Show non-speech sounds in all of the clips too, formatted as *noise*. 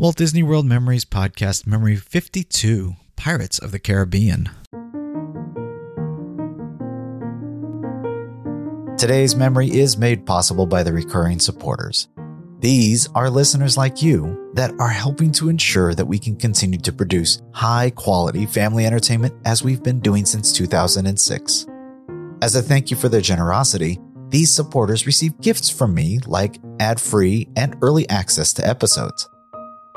Walt Disney World Memories Podcast, Memory 52 Pirates of the Caribbean. Today's memory is made possible by the recurring supporters. These are listeners like you that are helping to ensure that we can continue to produce high quality family entertainment as we've been doing since 2006. As a thank you for their generosity, these supporters receive gifts from me like ad free and early access to episodes.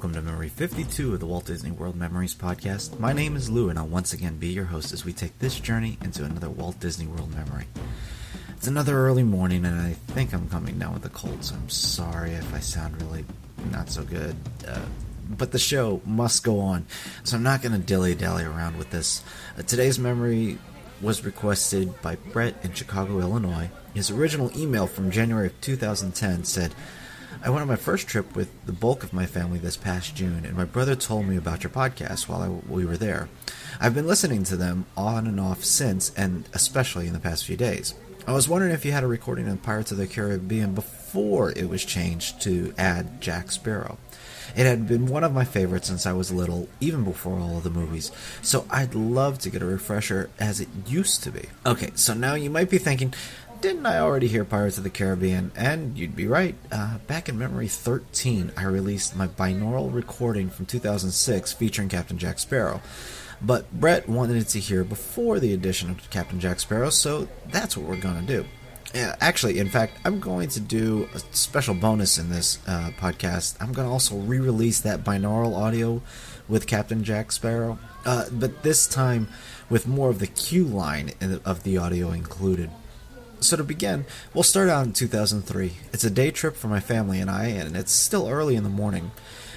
welcome to Memory 52 of the Walt Disney World Memories podcast. My name is Lou and I'll once again be your host as we take this journey into another Walt Disney World memory. It's another early morning and I think I'm coming down with a cold, so I'm sorry if I sound really not so good. Uh, but the show must go on, so I'm not going to dilly dally around with this. Uh, today's memory was requested by Brett in Chicago, Illinois. His original email from January of 2010 said, I went on my first trip with the bulk of my family this past June, and my brother told me about your podcast while I, we were there. I've been listening to them on and off since, and especially in the past few days. I was wondering if you had a recording of Pirates of the Caribbean before it was changed to add Jack Sparrow. It had been one of my favorites since I was little, even before all of the movies, so I'd love to get a refresher as it used to be. Okay, so now you might be thinking, didn't I already hear Pirates of the Caribbean? And you'd be right. Uh, back in Memory 13, I released my binaural recording from 2006 featuring Captain Jack Sparrow. But Brett wanted it to hear before the addition of Captain Jack Sparrow, so that's what we're going to do. Yeah, actually, in fact, I'm going to do a special bonus in this uh, podcast. I'm going to also re release that binaural audio with Captain Jack Sparrow, uh, but this time with more of the cue line of the audio included. So to begin, we'll start out in 2003. It's a day trip for my family and I, and it's still early in the morning.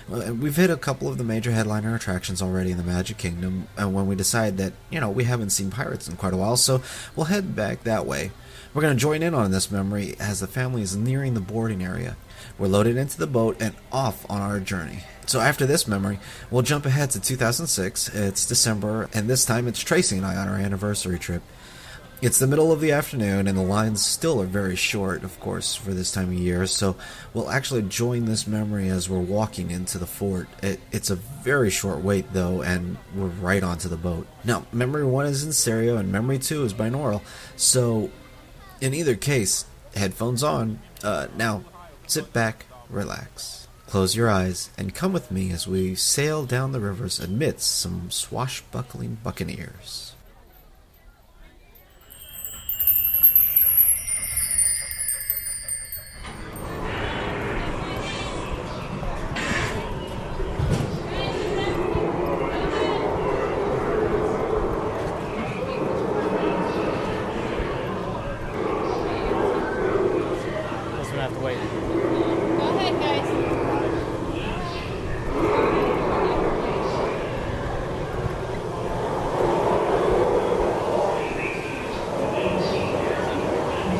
Uh, we've hit a couple of the major headliner attractions already in the Magic Kingdom, and when we decide that, you know, we haven't seen pirates in quite a while, so we'll head back that way. We're going to join in on this memory as the family is nearing the boarding area. We're loaded into the boat and off on our journey. So after this memory, we'll jump ahead to 2006. It's December, and this time it's Tracy and I on our anniversary trip. It's the middle of the afternoon, and the lines still are very short, of course, for this time of year. So we'll actually join this memory as we're walking into the fort. It, it's a very short wait, though, and we're right onto the boat. Now, memory one is in stereo, and memory two is binaural. So, in either case, headphones on. Uh, now, sit back, relax, close your eyes, and come with me as we sail down the rivers amidst some swashbuckling buccaneers.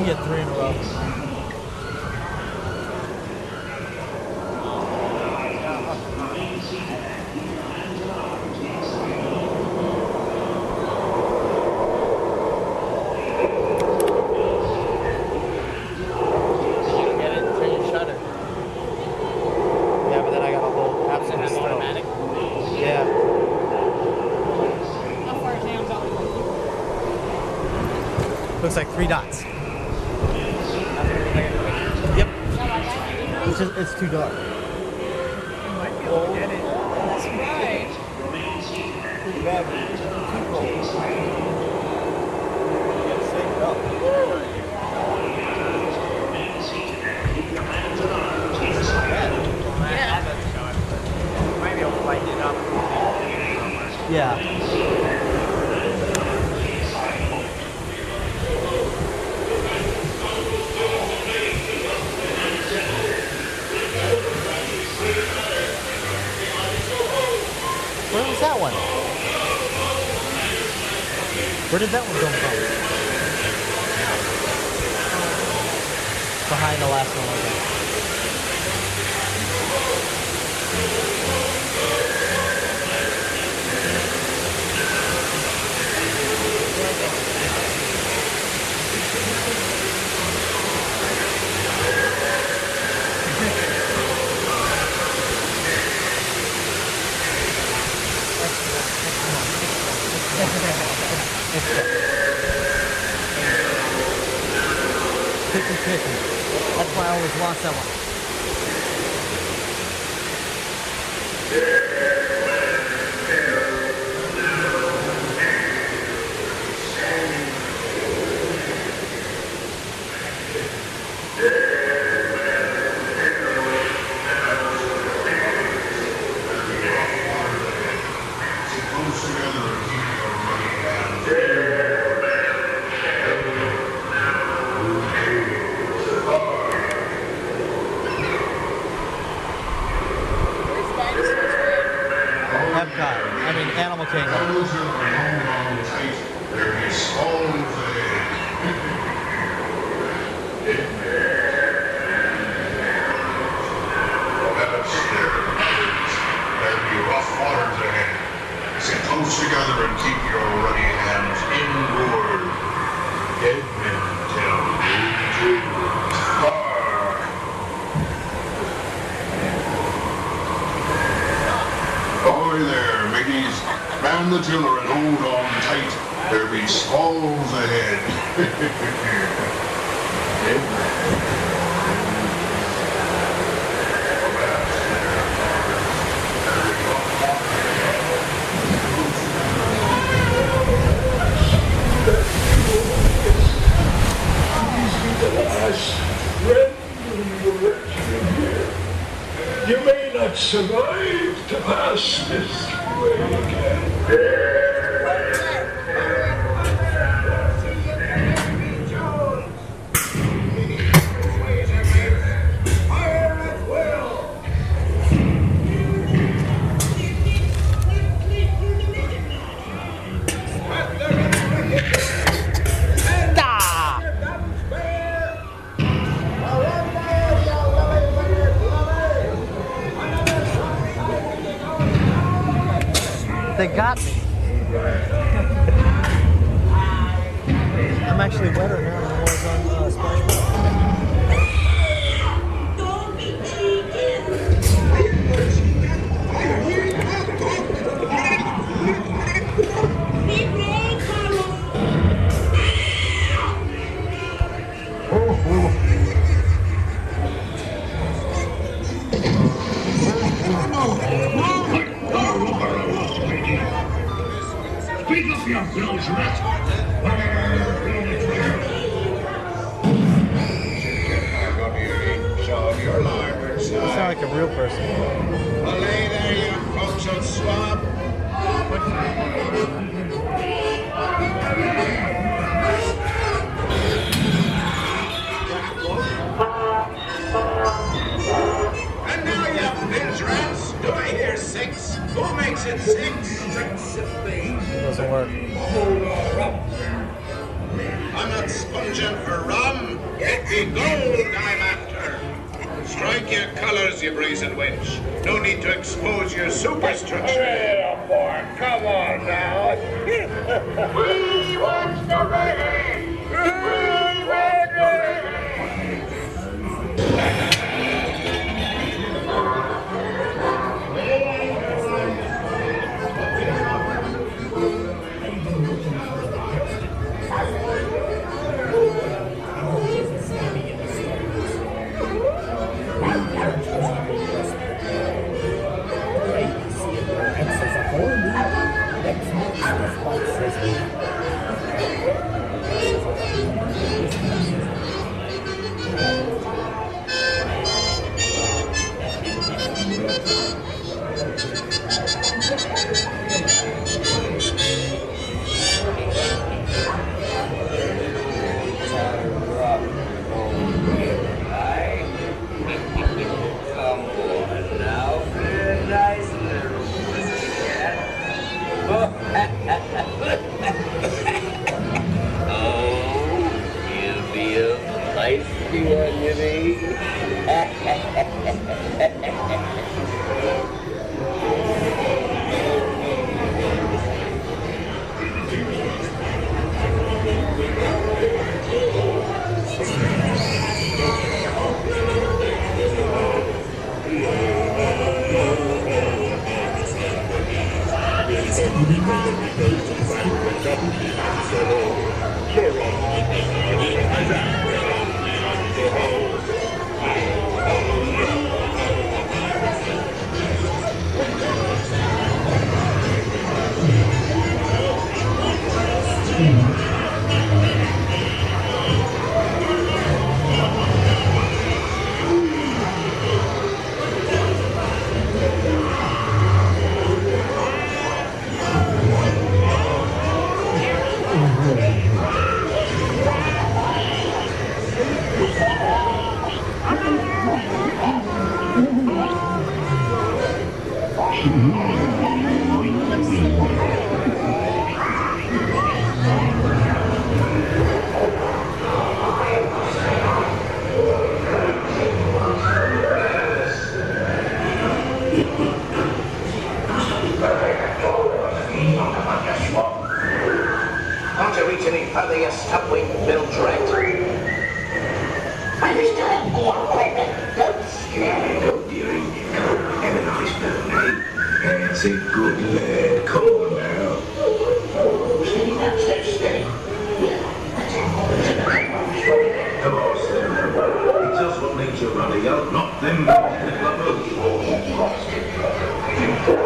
We get three in a row. Where did that one come from? balls ahead. You may not survive to pass this way again. They got me. *laughs* I'm actually wetter now. Sponging for rum. It be gold I'm after. Strike your colors, you brazen wench. No need to expose your superstructure. Boy, come on now. *laughs* we want the ready. We want the ready. Ruddy out, not them *laughs*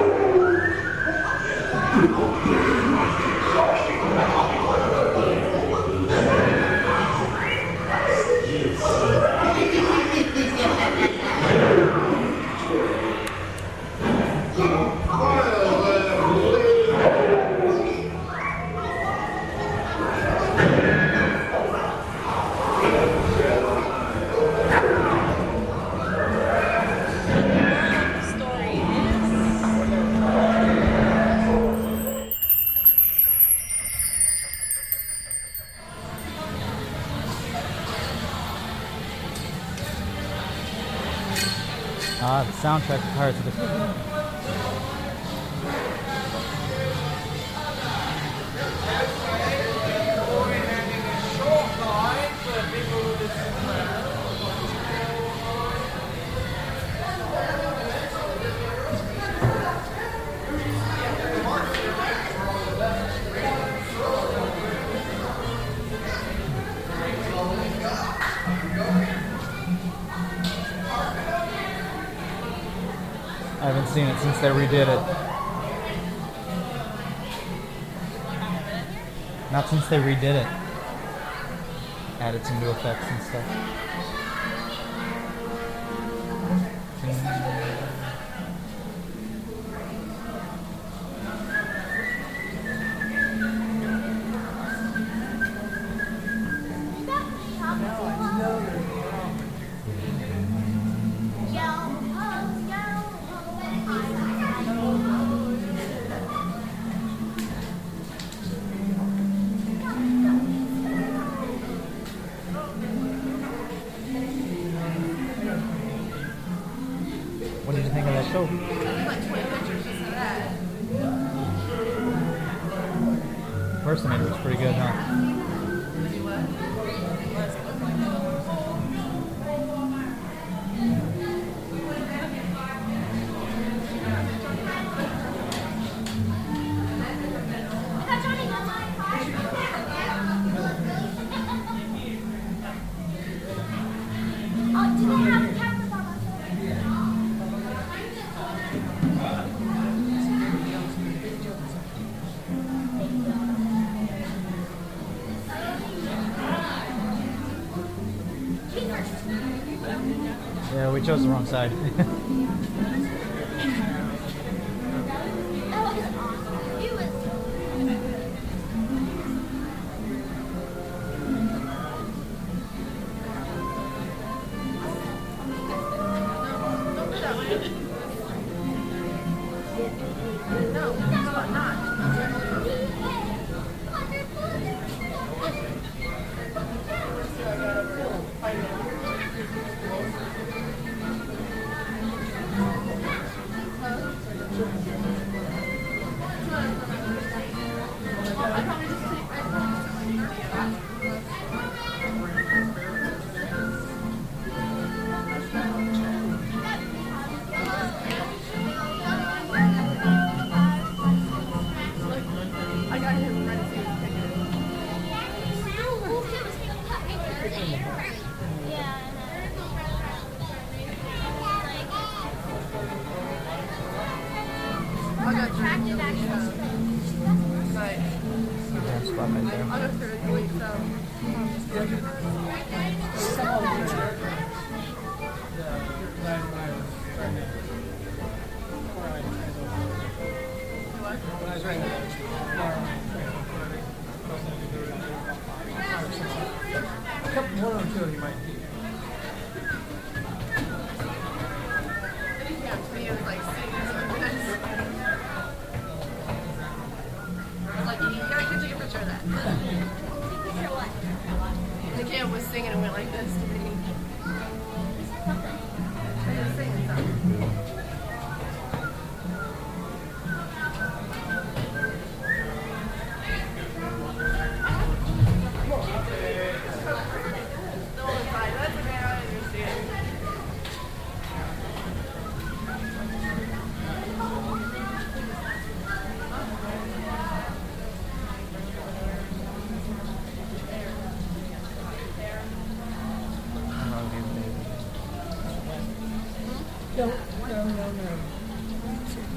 since they redid it. Not since they redid it. Added some new effects and stuff. First Mercenary was pretty good, huh? Chose the wrong side. *laughs* Yeah, 有，有，有 don't.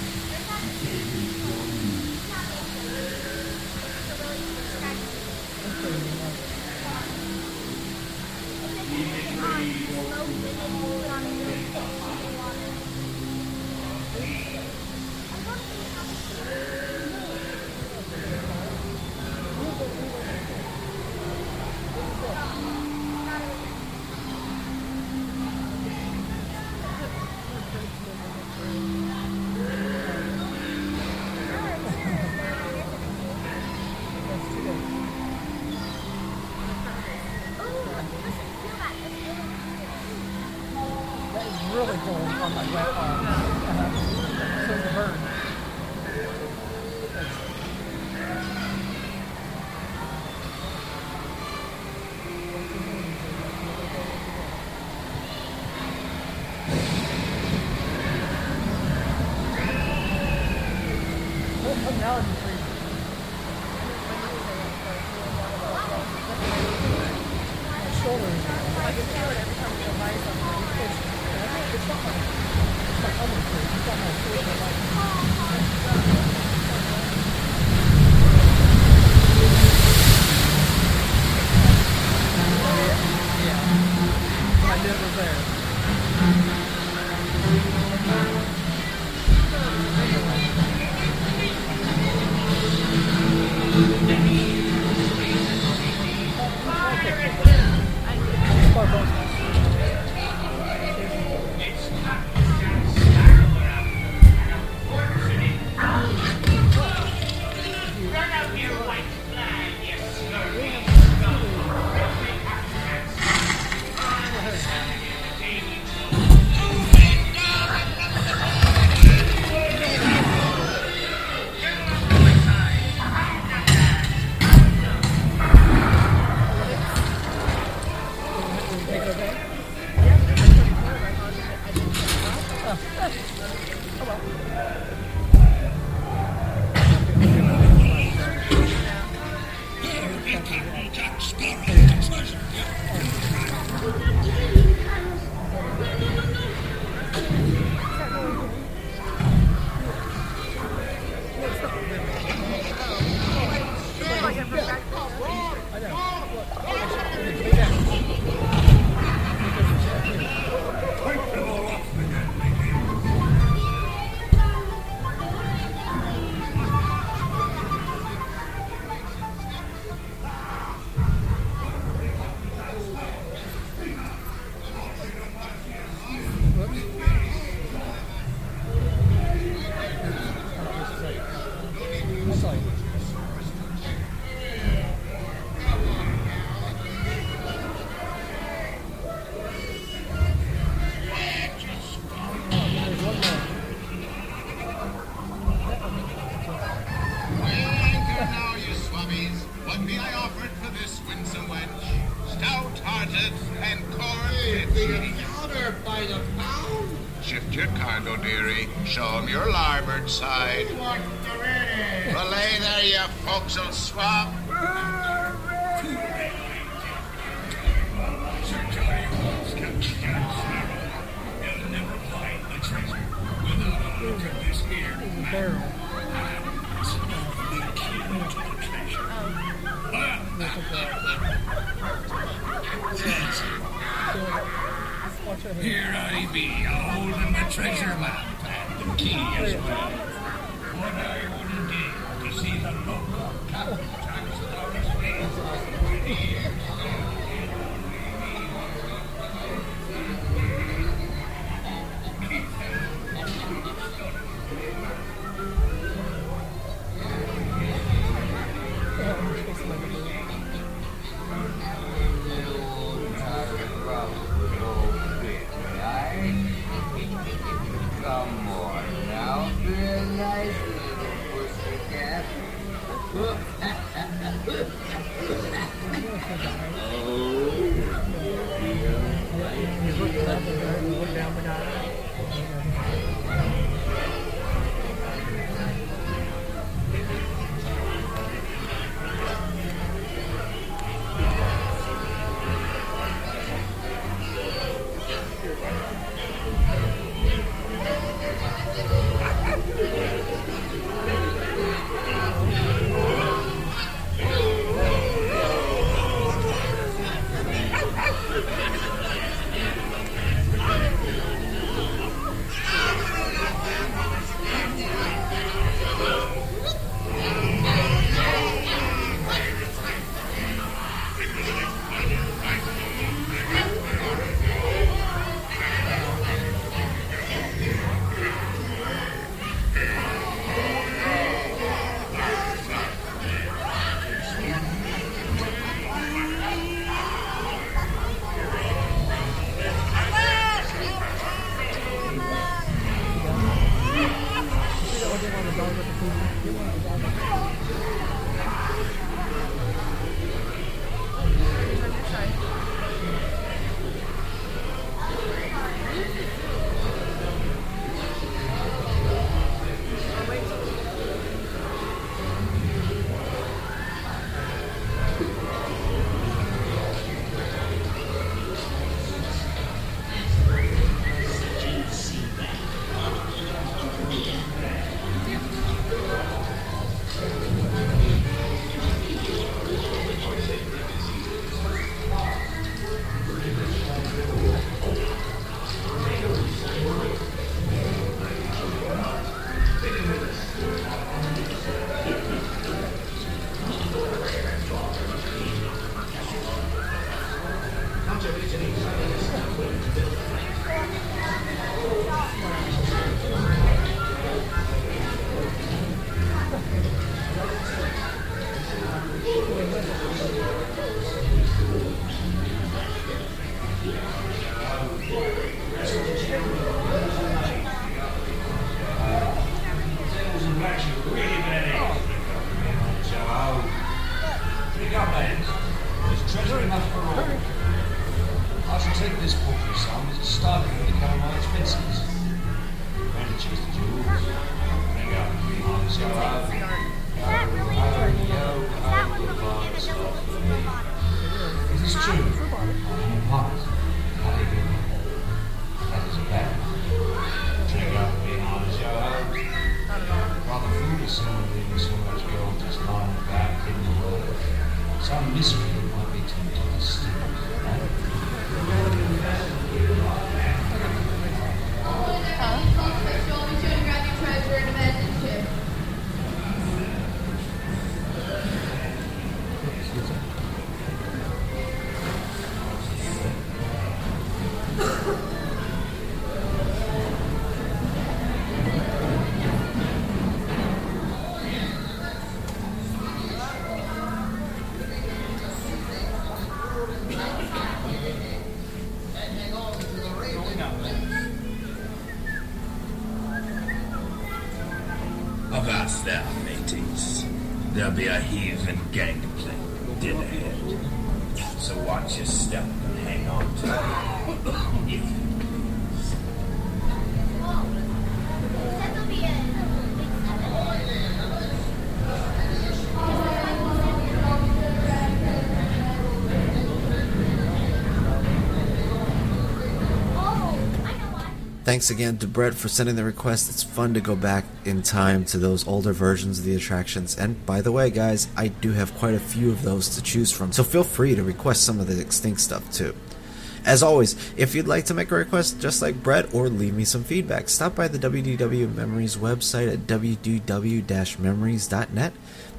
いいことか。so swap. Some mystery might be tempted to steal. Avast there, mateys. There'll be a heathen gangplank dead ahead. So watch your step and hang on to it. *coughs* Thanks again to Brett for sending the request. It's fun to go back in time to those older versions of the attractions. And by the way, guys, I do have quite a few of those to choose from, so feel free to request some of the extinct stuff too. As always, if you'd like to make a request just like Brett or leave me some feedback, stop by the WDW Memories website at wdw-memories.net.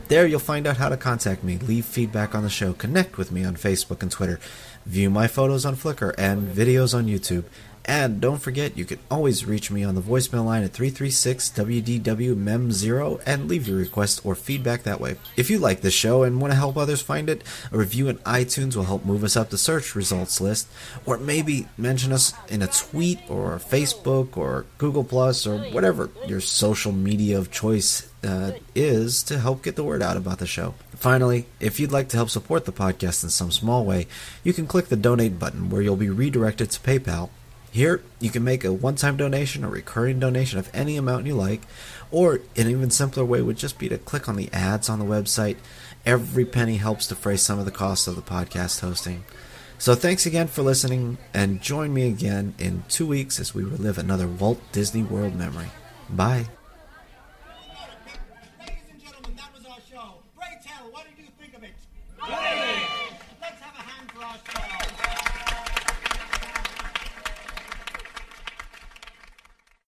There you'll find out how to contact me, leave feedback on the show, connect with me on Facebook and Twitter, view my photos on Flickr and videos on YouTube, And don't forget, you can always reach me on the voicemail line at 336 WDW MEM0 and leave your request or feedback that way. If you like this show and want to help others find it, a review in iTunes will help move us up the search results list, or maybe mention us in a tweet or Facebook or Google Plus or whatever your social media of choice uh, is to help get the word out about the show. Finally, if you'd like to help support the podcast in some small way, you can click the donate button where you'll be redirected to PayPal. Here, you can make a one time donation or recurring donation of any amount you like, or an even simpler way would just be to click on the ads on the website. Every penny helps defray some of the costs of the podcast hosting. So thanks again for listening, and join me again in two weeks as we relive another Walt Disney World memory. Bye.